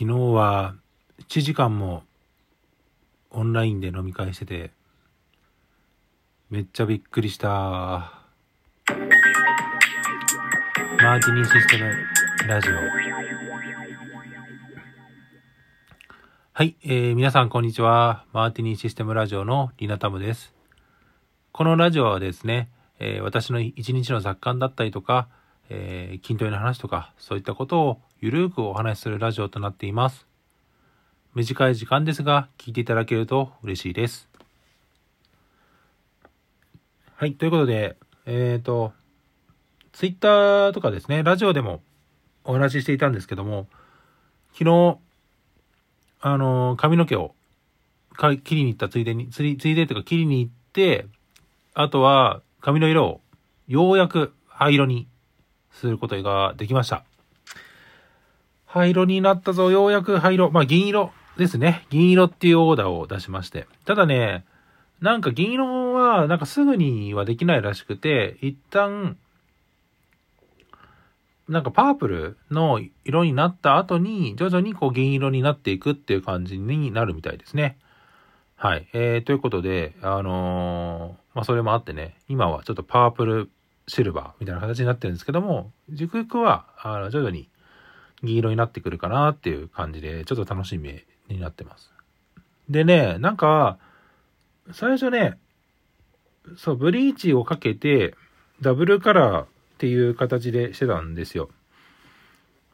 昨日は1時間もオンラインで飲み会してて、めっちゃびっくりした。マーティニーシステムラジオ。はい、えー、皆さんこんにちは。マーティニーシステムラジオのリナタムです。このラジオはですね、えー私の一日の雑感だったりとか、えー筋トレの話とか、そういったことをゆるーくお話しするラジオとなっています。短い時間ですが、聞いていただけると嬉しいです。はい、ということで、えっ、と、ツイッターとかですね、ラジオでもお話ししていたんですけども、昨日、あの、髪の毛をか切りに行ったついでに、ついついでというか切りに行って、あとは髪の色をようやく灰色にすることができました。灰色になったぞ、ようやく灰色。まあ銀色ですね。銀色っていうオーダーを出しまして。ただね、なんか銀色はなんかすぐにはできないらしくて、一旦、なんかパープルの色になった後に、徐々にこう銀色になっていくっていう感じになるみたいですね。はい。えー、ということで、あのーまあ、それもあってね、今はちょっとパープルシルバーみたいな形になってるんですけども、ゆくゆくは、あの、徐々に銀色になってくるかなっていう感じで、ちょっと楽しみになってます。でね、なんか、最初ね、そう、ブリーチをかけて、ダブルカラーっていう形でしてたんですよ。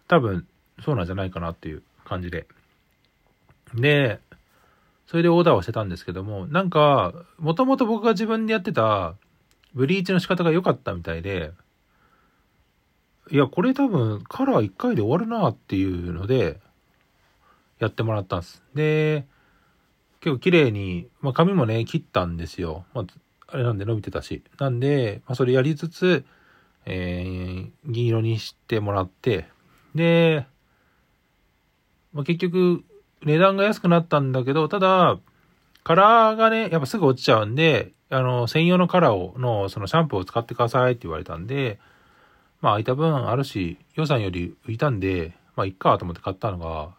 多分、そうなんじゃないかなっていう感じで。で、それでオーダーをしてたんですけども、なんか、もともと僕が自分でやってたブリーチの仕方が良かったみたいで、いや、これ多分カラー1回で終わるなっていうので、やってもらったんです。で、結構綺麗に、まあ髪もね、切ったんですよ。まあ、あれなんで伸びてたし。なんで、まあそれやりつつ、えー、銀色にしてもらって、で、まあ結局、値段が安くなったんだけど、ただ、カラーがね、やっぱすぐ落ちちゃうんで、あの、専用のカラーを、の、そのシャンプーを使ってくださいって言われたんで、まあ空いた分あるし、予算より浮いたんで、まあいっかと思って買ったのが、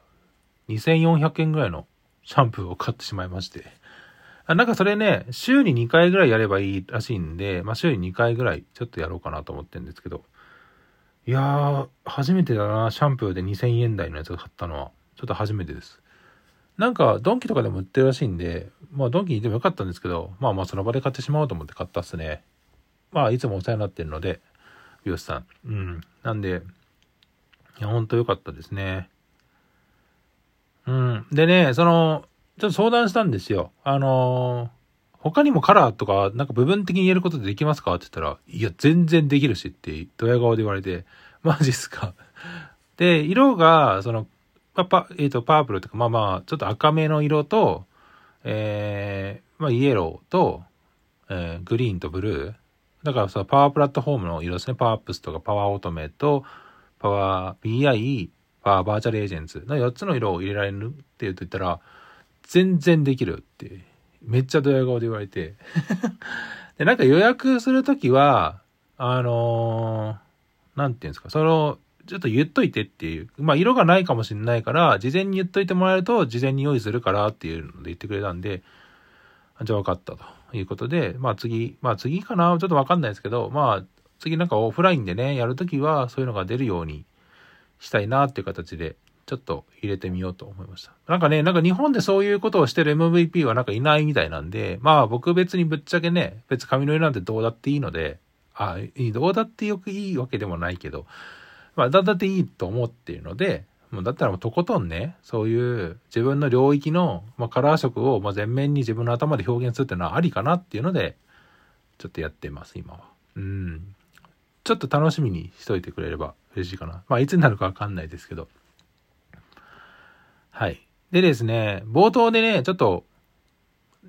2400円ぐらいのシャンプーを買ってしまいまして。あなんかそれね、週に2回ぐらいやればいいらしいんで、まあ週に2回ぐらいちょっとやろうかなと思ってるんですけど。いやー、初めてだな、シャンプーで2000円台のやつを買ったのは。ちょっと初めてです。なんか、ドンキとかでも売ってるらしいんで、まあ、ドンキにいてもよかったんですけど、まあまあ、その場で買ってしまおうと思って買ったっすね。まあ、いつもお世話になってるので、美容師さん。うん。なんで、いや、ほんと良かったですね。うん。でね、その、ちょっと相談したんですよ。あのー他にもカラーとか、なんか部分的に言えることできますか？って言ったら、いや、全然できるしって、ドヤ顔で言われて、マジっすか？で、色が、その、パパ、えっ、と、パープルとか、まあまあ、ちょっと赤めの色と、えー、まあ、イエローと、えーグリーンとブルー。だから、そのパワープラットフォームの色ですね。パワーアップスとか、パワーオートメと、パワー BI、パワーバーチャルエージェンツの4つの色を入れられるって言うと言ったら、全然できるって、めっちゃドヤ顔で言われて。で、なんか予約するときは、あのーなんていうんですか、その、ちょっと言っといてっていう。まあ、色がないかもしれないから、事前に言っといてもらえると、事前に用意するからっていうので言ってくれたんで、じゃあ分かったということで、まあ次、まあ次かなちょっと分かんないですけど、まあ次なんかオフラインでね、やるときはそういうのが出るようにしたいなっていう形で、ちょっと入れてみようと思いました。なんかね、なんか日本でそういうことをしてる MVP はなんかいないみたいなんで、まあ僕別にぶっちゃけね、別髪の色なんてどうだっていいので、あ、いい、どうだってよくいいわけでもないけど、まあだだっていいと思っているので、もうだったらもうとことんね、そういう自分の領域の、まあ、カラー色をまあ全面に自分の頭で表現するっていうのはありかなっていうので、ちょっとやってます、今は。うん。ちょっと楽しみにしといてくれれば嬉しいかな。まあいつになるかわかんないですけど。はい。でですね、冒頭でね、ちょっと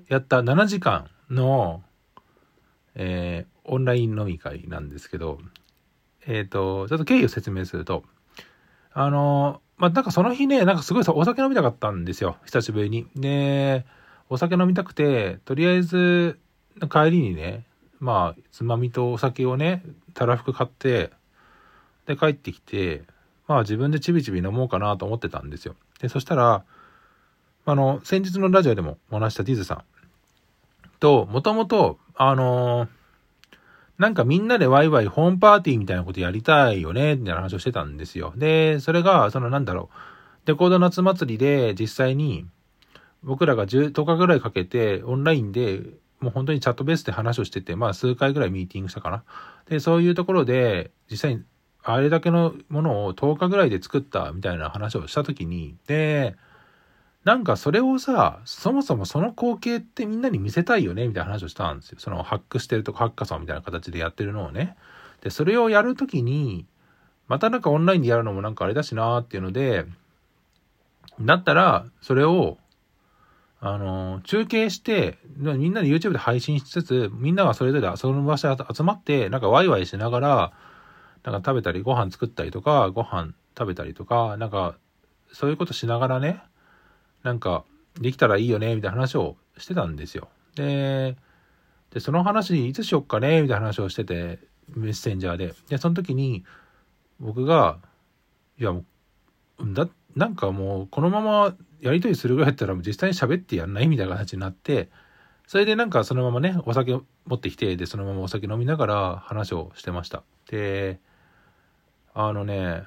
やった7時間の、えーオンライン飲み会なんですけど、えっ、と、ちょっと経緯を説明すると、あの、まあ、なんかその日ね、なんかすごいお酒飲みたかったんですよ。久しぶりに。で、お酒飲みたくて、とりあえず、帰りにね、まあ、つまみとお酒をね、たらふく買って、で、帰ってきて、まあ自分でちびちび飲もうかなと思ってたんですよ。で、そしたら、あの、先日のラジオでもお話したディズさんと、もともと、あのー、なんかみんなでワイワイホームパーティーみたいなことやりたいよね、みたいな話をしてたんですよ。で、それが、そのなんだろう、レコード夏祭りで実際に、僕らが 10, 10日ぐらいかけてオンラインでもう本当にチャットベースで話をしてて、まあ数回ぐらいミーティングしたかな。で、そういうところで実際にあれだけのものを10日ぐらいで作ったみたいな話をした時に、で、なんかそれをさ、そもそもその光景ってみんなに見せたいよねみたいな話をしたんですよ。そのハックしてるとかハッカソンみたいな形でやってるのをね。で、それをやるときに、またなんかオンラインでやるのもなんかあれだしなーっていうので、だったら、それを、あの、中継して、みんなで YouTube で配信しつつ、みんながそれぞれその場所集まって、なんかワイワイしながら、なんか食べたり、ご飯作ったりとか、ご飯食べたりとか、なんか、そういうことしながらね、なんか、できたらいいよね、みたいな話をしてたんですよ。で、で、その話いつしよっかね、みたいな話をしてて、メッセンジャーで。で、その時に、僕が、いや、もう、だ、なんかもう、このままやりとりするぐらいだったら、実際に喋ってやんないみたいな形になって、それでなんかそのままね、お酒持ってきて、で、そのままお酒飲みながら話をしてました。で、あのね、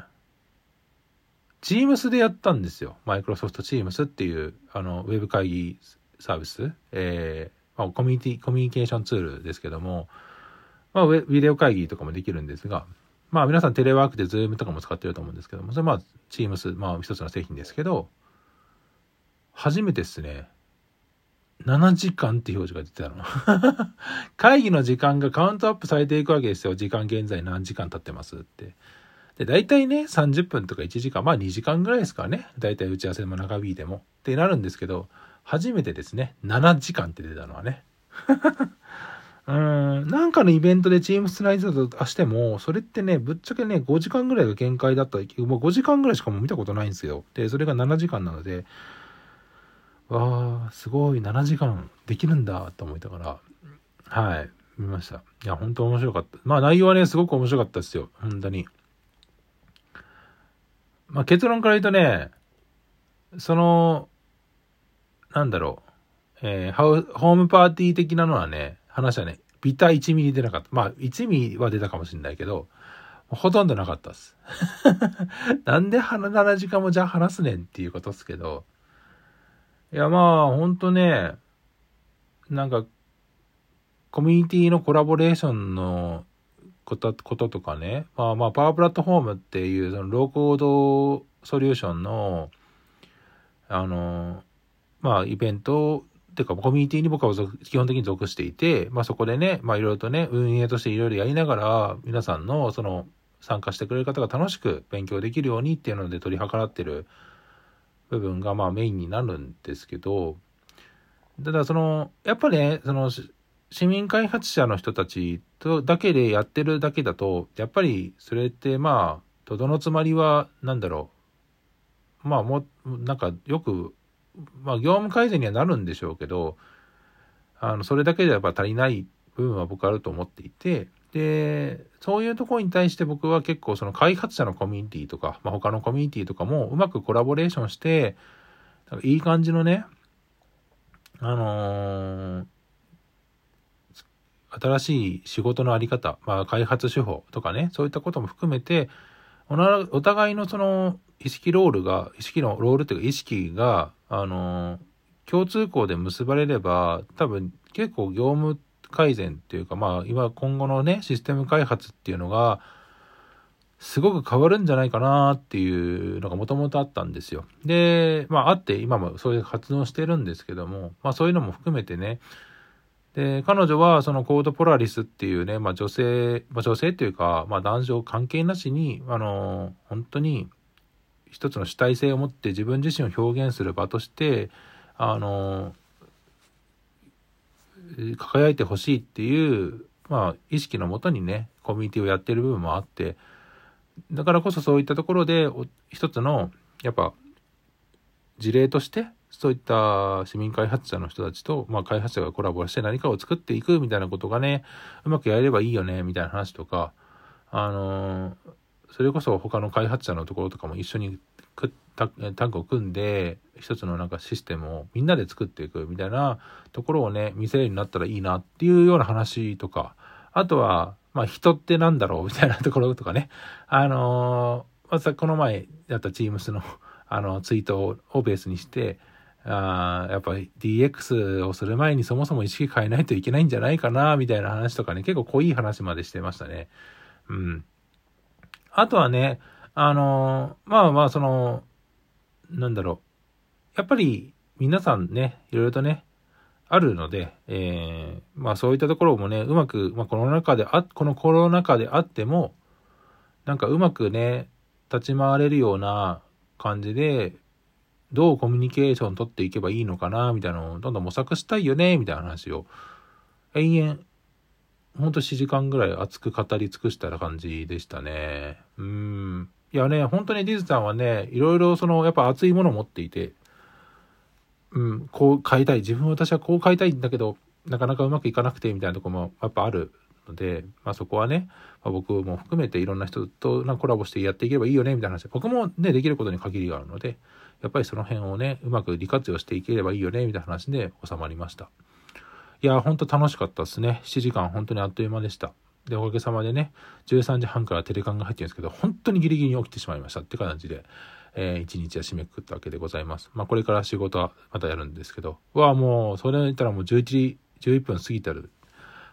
Teams でやったんですよ。マイクロソフト Teams っていう、あの、ウェブ会議サービス。えー、まあ、コミュニティ、コミュニケーションツールですけども、まあ、ビデオ会議とかもできるんですが、まあ、皆さんテレワークで Zoom とかも使ってると思うんですけども、それまあ、Teams、まあ、一つの製品ですけど、初めてですね、7時間って表示が出てたの。会議の時間がカウントアップされていくわけですよ。時間現在何時間経ってますって。で、大体ね、30分とか1時間、まあ2時間ぐらいですからね。大体打ち合わせも長引いても。ってなるんですけど、初めてですね、7時間って出たのはね。うん、なんかのイベントでチームスライドとしても、それってね、ぶっちゃけね、5時間ぐらいが限界だった。もう5時間ぐらいしかも見たことないんですよ。で、それが7時間なので、わあ、すごい、7時間できるんだと思いながら、はい、見ました。いや、本当面白かった。まあ内容はね、すごく面白かったですよ。本当に。まあ、結論から言うとね、その、なんだろう、えー、ホームパーティー的なのはね、話はね、ビタ1ミリ出なかった。まあ、1ミリは出たかもしれないけど、ほとんどなかったっす。なんで7時間もじゃあ話すねんっていうことっすけど、いや、まあ、ほんとね、なんか、コミュニティのコラボレーションのことこととかね、まあまあ、パワープラットフォームっていう、そのローコードソリューションの、あの、まあ、イベント、っていうか、コミュニティに僕は基本的に属していて、まあそこでね、まあいろいろとね、運営としていろいろやりながら、皆さんのその参加してくれる方が楽しく勉強できるようにっていうので取り計らってる部分がまあメインになるんですけど、ただその、やっぱね、その市民開発者の人たちとだけでやってるだけだと、やっぱりそれってまあ、とどのつまりは、なんだろう。まあも、なんかよく、まあ業務改善にはなるんでしょうけど、あの、それだけではやっぱ足りない部分は僕あると思っていて、で、そういうところに対して僕は結構その開発者のコミュニティとか、まあ、他のコミュニティとかもうまくコラボレーションして、いい感じのね、あのー新しい仕事のあり方、まあ、開発手法とかね、そういったことも含めて、お互いのその意識ロールが、意識のロールっていうか意識が、あの、共通項で結ばれれば、多分結構業務改善っていうか、まあ、今今後のね、システム開発っていうのが、すごく変わるんじゃないかなっていうのがもともとあったんですよ。で、まああって今もそういう活動してるんですけども、まあそういうのも含めてね、で、彼女はそのコードポラリスっていうね、まあ女性、まあ女性っていうか、まあ男女関係なしに、あの、本当に一つの主体性を持って自分自身を表現する場として、あの、輝いてほしいっていう、まあ意識のもとにね、コミュニティをやってる部分もあって、だからこそそういったところで、一つの、やっぱ、事例としてそういった市民開発者の人たちと、まあ、開発者がコラボして何かを作っていくみたいなことがね、うまくやればいいよね、みたいな話とか、あのー、それこそ他の開発者のところとかも一緒にタッグを組んで一つのなんかシステムをみんなで作っていくみたいなところをね見せるようになったらいいなっていうような話とかあとはまあ人ってなんだろうみたいなところとかねあのー、またこの前やった Teams のあのツイートをベースにしてあやっぱり DX をする前にそもそも意識変えないといけないんじゃないかなみたいな話とかね結構濃い話までしてましたね。うん。あとはねあのー、まあまあそのなんだろう。やっぱり皆さんね、いろいろとね、あるので、えー、まあそういったところもね、うまく、まあこの中であ、このコロナ禍であっても、なんかうまくね、立ち回れるような感じで、どうコミュニケーション取っていけばいいのかな、みたいなのをどんどん模索したいよね、みたいな話を、延々、ほんと4時間ぐらい熱く語り尽くしたら感じでしたね。うん。いやね、本当にディズさんはね、いろいろその、やっぱ熱いものを持っていて、うん、こう買いたい。自分私はこう買いたいんだけど、なかなかうまくいかなくてみたいなとこもやっぱあるので、まあそこはね、まあ、僕も含めていろんな人となコラボしてやっていけばいいよね、みたいな話。僕もね、できることに限りがあるので、やっぱりその辺をね、うまく利活用していければいいよね、みたいな話で収まりました。いや、ほんと楽しかったですね。7時間本当にあっという間でした。で、おかげさまでね、13時半からテレカンが入ってるんですけど、本当にギリギリに起きてしまいましたって感じで、えー、一日は締めくくったわけでございます。まあ、これから仕事はまたやるんですけど、わあ、もう、それ言ったらもう11時、11分過ぎてる。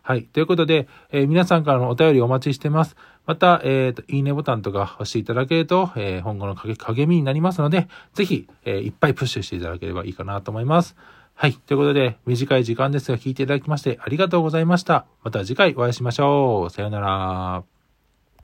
はい。ということで、えー、皆さんからのお便りお待ちしてます。また、えっ、ー、と、いいねボタンとか押していただけると、えー、今後の励みになりますので、ぜひ、え、いっぱいプッシュしていただければいいかなと思います。はい。ということで、短い時間ですが聞いていただきましてありがとうございました。また次回お会いしましょう。さようなら。